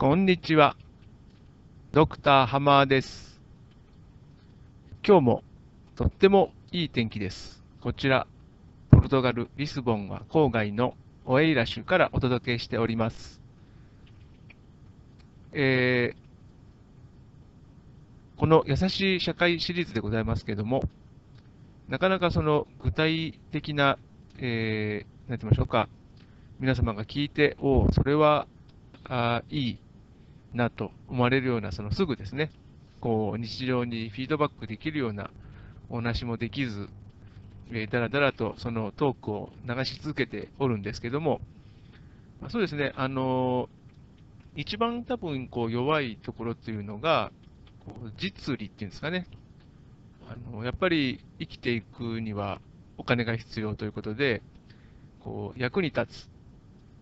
こんにちは。ドクターハマーです。今日もとってもいい天気です。こちら、ポルトガル・リスボンは郊外のオエイラ州からお届けしております。えーこの優しい社会シリーズでございますけれども、なかなかその具体的な、えー、なんて言いましょうか、皆様が聞いて、おお、それはあいいなと思われるような、そのすぐですね、こう日常にフィードバックできるようなお話もできず、えーだらだらとそのトークを流し続けておるんですけども、まあそうですね、あのー一番多分こう弱いところっていうのが、こう実利っていうんですかね、あのやっぱり生きていくにはお金が必要ということで、こう役に立つ、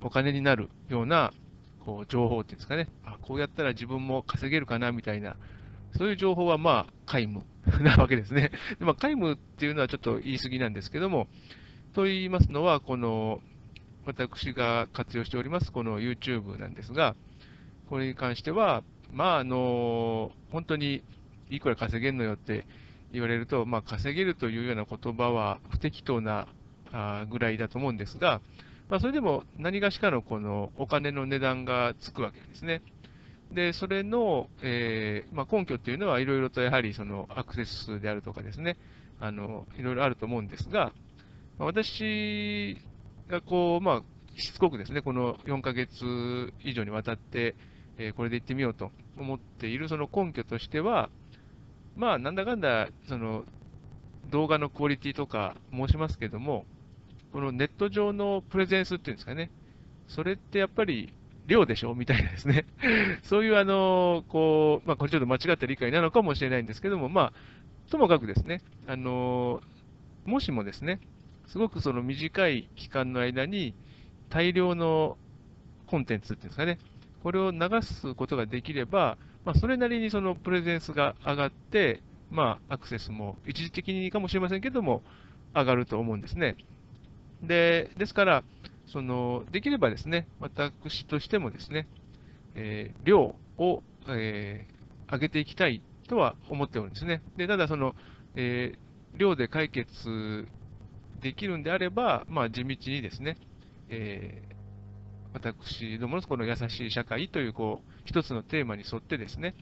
お金になるようなこう情報っていうんですかね、あこうやったら自分も稼げるかなみたいな、そういう情報はまあ皆無 なわけですね。でまあ、皆無っていうのはちょっと言い過ぎなんですけども、と言いますのは、この私が活用しております、この YouTube なんですが、これに関しては、まあ、あの本当にいくら稼げるのよって言われると、まあ、稼げるというような言葉は不適当なぐらいだと思うんですが、まあ、それでも何がしかのこのお金の値段がつくわけですね。で、それの、えーまあ、根拠っていうのは、いろいろとやはりそのアクセス数であるとかですね、あのいろいろあると思うんですが、まあ私がこう、まあ、しつこくですね、この4ヶ月以上にわたって、えーこれで行ってみようと思っているその根拠としては、まあ、なんだかんだ、その動画のクオリティとか申しますけども、このネット上のプレゼンスっていうんですかね、それってやっぱり量でしょ？みたいなですね、そういうあの、こう、まあ、これちょっと間違った理解なのかもしれないんですけども、まあ、ともかくですね、あの、もしもですね、すごくその短い期間の間に大量のコンテンツっていうんですかね、これを流すことができれば、まあ、それなりにそのプレゼンスが上がって、まあ、アクセスも一時的にかもしれませんけども、上がると思うんですね。でですから、そのできればですね、私としてもですね、えー量を、えー上げていきたいとは思っておるんですね。でただその、えー量で解決できるんであれば、まあ、地道にですね、えー私どものこの優しい社会というこう一つのテーマに沿ってですね、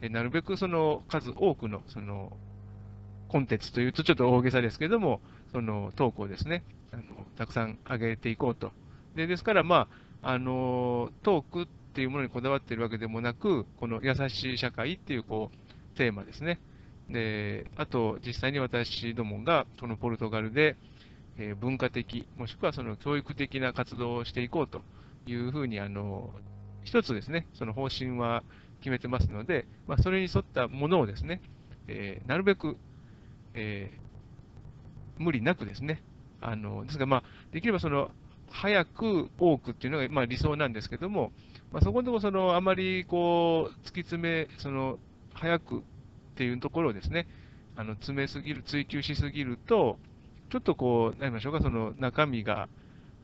えーなるべくその数多くのそのコンテンツというとちょっと大げさですけれども、その投稿ですね、あのたくさん上げていこうと。でですから、まあ、あのトークっていうものにこだわっているわけでもなく、この優しい社会っていうこうテーマですね。で、あと、実際に私どもがこのポルトガルで、えー文化的、もしくはその教育的な活動をしていこうというふうに、あの一つですね、その方針は決めてますので、まあ、それに沿ったものをですね、えーなるべく、えー無理なくですね、あのですが、まあ、できればその早く多くっていうのがまあ理想なんですけども、まあ、そこのところそのあまりこう突き詰め、その早くっていうところをですね、あの詰めすぎる、追求しすぎると、ちょっとこう、何言いましょうか、その中身が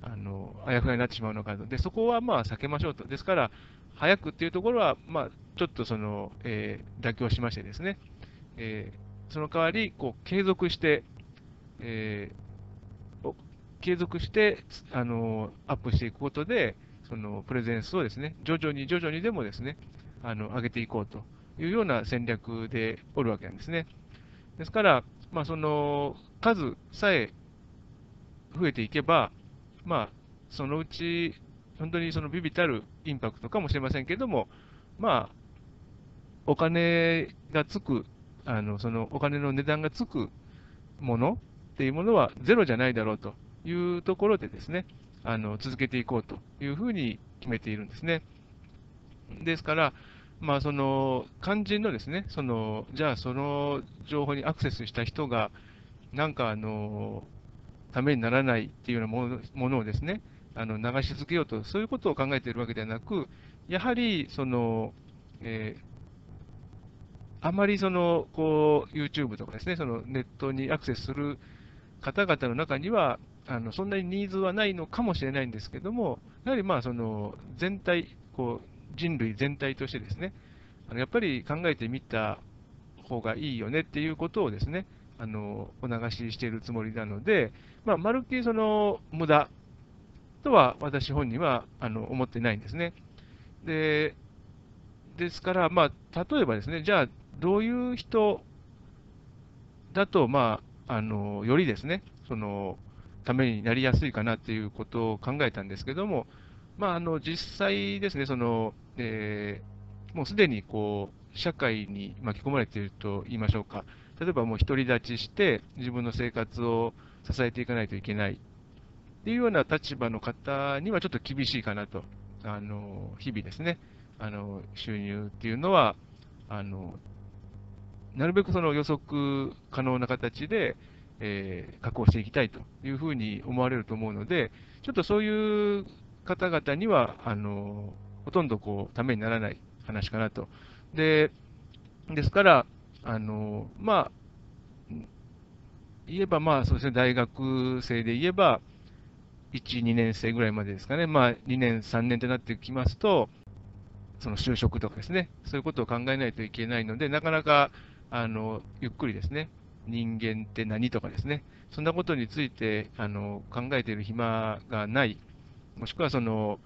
あのあやふやになってしまうのかと、でそこはまあ避けましょうと、ですから、早くっていうところは、まあ、ちょっとその、えー妥協しましてですね、えーその代わりこう継続して、えー継続してあのアップしていくことで、そのプレゼンスをですね、徐々に徐々にでもですね、あの上げていこうというような戦略でおるわけなんですね。ですから、まあ、その数さえ増えていけば、まあ、そのうち、本当にそのビビたるインパクトかもしれませんけれども、まあ、お金がつく、あのそのお金の値段がつくものっていうものはゼロじゃないだろうというところでですね、あの続けていこうというふうに決めているんですね。ですから、まあ、その肝心のですね、そのじゃあその情報にアクセスした人が、なんかあのためにならないっていうようなものものをですね、あの流し続けようと、そういうことを考えているわけではなく、やはりその、えーあまりそのこう YouTube とかですね、そのネットにアクセスする方々の中には、あのそんなにニーズはないのかもしれないんですけども、やはりまあその全体、こう人類全体としてですね、あのやっぱり考えてみた方がいいよねっていうことをですね、あのお流ししているつもりなので、まあ、まるっきりその無駄とは私本人はあの思ってないんですね。でですから、まあ、例えばですね、じゃあ、どういう人だと、まあ、あのよりですね、そのためになりやすいかなっていうことを考えたんですけども、まあ、あの実際ですね、そのえー、もうすでにこう社会に巻き込まれていると言いましょうか、例えばもう独り立ちして、自分の生活を支えていかないといけないっていうような立場の方にはちょっと厳しいかなと、あの日々ですね、あの収入っていうのは、あのなるべくその予測可能な形で、えー、確保していきたいというふうに思われると思うので、ちょっとそういう方々には、あのほとんどこうためにならない話かなと。でですから、あのまあ、言えば、まあそうですね、大学生で言えば、1、2年生ぐらいまでですかね、まあ、2年、3年ってなってきますと、その就職とかですね、そういうことを考えないといけないので、なかなかあのゆっくりですね、人間って何とかですね、そんなことについてあの考えている暇がない、もしくはその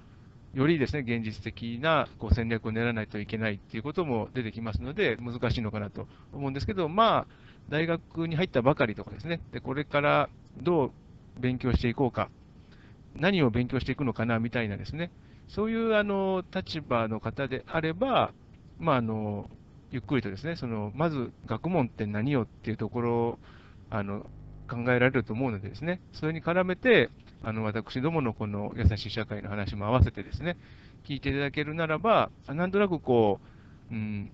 よりですね現実的なこう戦略を練らないといけないっていうことも出てきますので、難しいのかなと思うんですけど、まあ、大学に入ったばかりとかですね、でこれからどう勉強していこうか、何を勉強していくのかなみたいなですね、そういうあの立場の方であれば、まあ、あのゆっくりとですね、そのまず学問って何よっていうところをあの考えられると思うのでですね、それに絡めて、あの私どものこの優しい社会の話も合わせてですね、聞いていただけるならば、なんとなくこう、うん、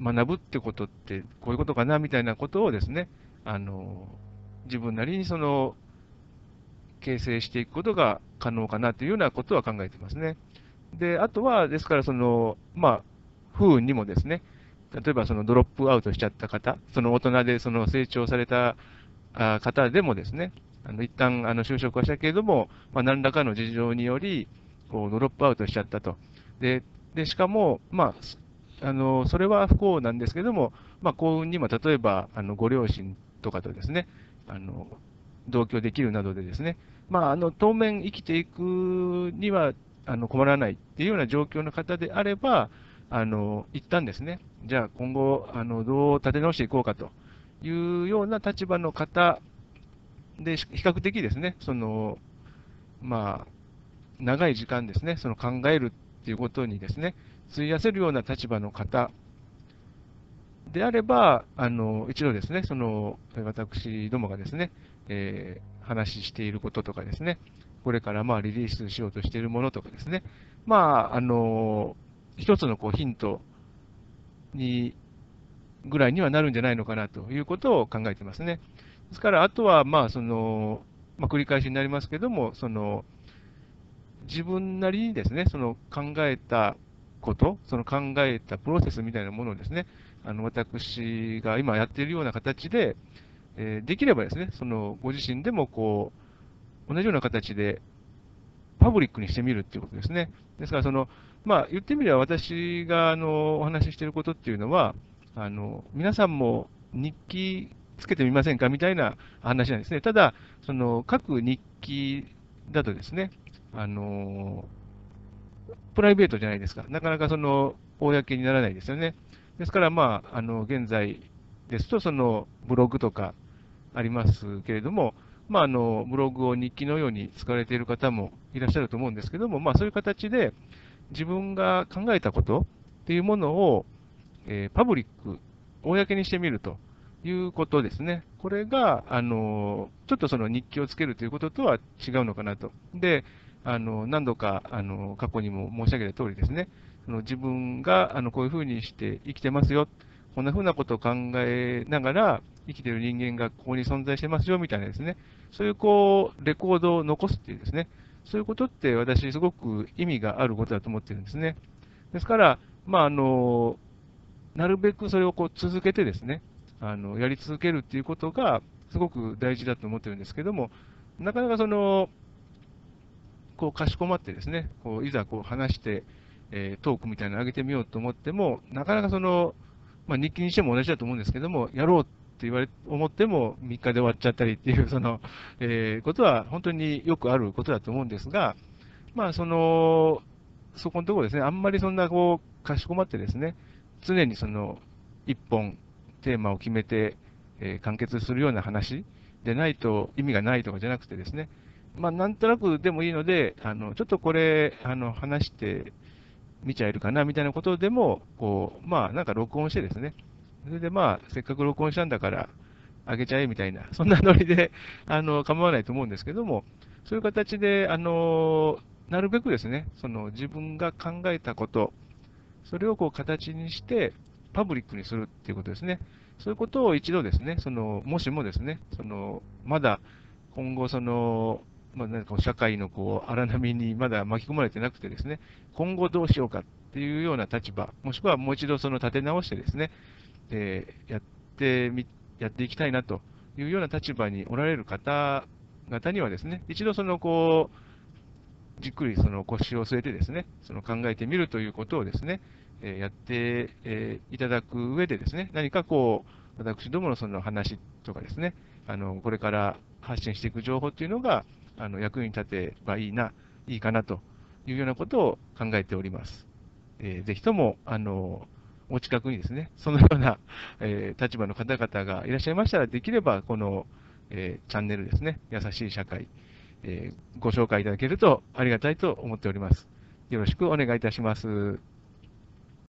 学ぶってことってこういうことかなみたいなことをですね、あの自分なりにその形成していくことが可能かなというようなことは考えてますね。で、あとは、ですから、その、まあ、不運にもですね、例えばそのドロップアウトしちゃった方、その大人でその成長された方でもですね、あの一旦あの就職はしたけれども、まあ、何らかの事情により、こうドロップアウトしちゃったと。で、でしかも、まあ、あのそれは不幸なんですけれども、まあ、幸運にも例えばあのご両親とかとですね、あの同居できるなどでですね、まあ、あの当面生きていくにはあの困らないっていうような状況の方であれば、あの一旦ですね、じゃあ今後、あのどう立て直していこうかと。いうような立場の方で、比較的ですね、そのまあ、長い時間ですね、その考えるっていうことにですね、費やせるような立場の方であれば、あの一度ですね、その私どもがですね、えー、話していることとかですね、これからまあリリースしようとしているものとかですね、まあ、あの一つのこうヒントにぐらいにはなるんじゃないのかなということを考えてますね。ですから、あとは、まあ、その、まあ、繰り返しになりますけども、その、自分なりにですね、その考えたこと、その考えたプロセスみたいなものをですね、あの私が今やっているような形で、えー、できればですね、そのご自身でもこう、同じような形でパブリックにしてみるっていうことですね。ですから、その、まあ、言ってみれば私があのお話ししていることっていうのは、あの皆さんも日記つけてみませんかみたいな話なんですね。ただ、その各日記だとですね、あのプライベートじゃないですか。なかなかその公にならないですよね。ですから、まあ、あの現在ですと、そのブログとかありますけれども、まあ、あのブログを日記のように使われている方もいらっしゃると思うんですけども、まあ、そういう形で自分が考えたことっていうものを、えー、パブリック、公にしてみるということですね。これが、あのちょっとその日記をつけるということとは違うのかなと。で、あの何度かあの過去にも申し上げた通りですね、その自分があのこういうふうにして生きてますよ、こんなふうなことを考えながら生きてる人間がここに存在してますよみたいなですね、そういうこうレコードを残すっていうですね、そういうことって私、すごく意味があることだと思ってるんですね。ですから、まあ、あのなるべくそれをこう続けてですね、あのやり続けるっていうことがすごく大事だと思ってるんですけども、なかなかその、こうかしこまってですね、こういざこう話して、えートークみたいなの上げてみようと思っても、なかなかその、まあ、日記にしても同じだと思うんですけども、やろうって言われ、思っても3日で終わっちゃったりっていう、その、えーことは本当によくあることだと思うんですが、まあ、その、そこのところですね、あんまりそんなこう、かしこまってですね、常にその、一本テーマを決めて、えー完結するような話でないと意味がないとかじゃなくてですね、まあ、なんとなくでもいいので、あの、ちょっとこれ、あの、話して見ちゃえるかなみたいなことでも、こう、まあ、なんか録音してですね、それでまあ、せっかく録音したんだから、あげちゃえみたいな、そんなノリで、あの、構わないと思うんですけども、そういう形で、あの、なるべくですね、その自分が考えたこと、それをこう形にして、パブリックにするっていうことですね。そういうことを一度ですね、その、もしもですね、その、まだ今後その、まあ、なんか社会のこう荒波にまだ巻き込まれてなくてですね、今後どうしようかっていうような立場、もしくはもう一度その立て直してですね、えーやってみ、やっていきたいなというような立場におられる方々にはですね、一度そのこう、じっくりその腰を据えてですね、その考えてみるということをですね、えーやって、えーいただく上でですね、何かこう、私どものその話とかですね、あの、これから発信していく情報っていうのが、あの、役に立てばいいな、いいかなというようなことを考えております。えーぜひとも、あの、お近くにですね、そのような、えー立場の方々がいらっしゃいましたら、できれば、この、えーチャンネルですね、優しい社会、えーご紹介いただけるとありがたいと思っております。よろしくお願いいたします。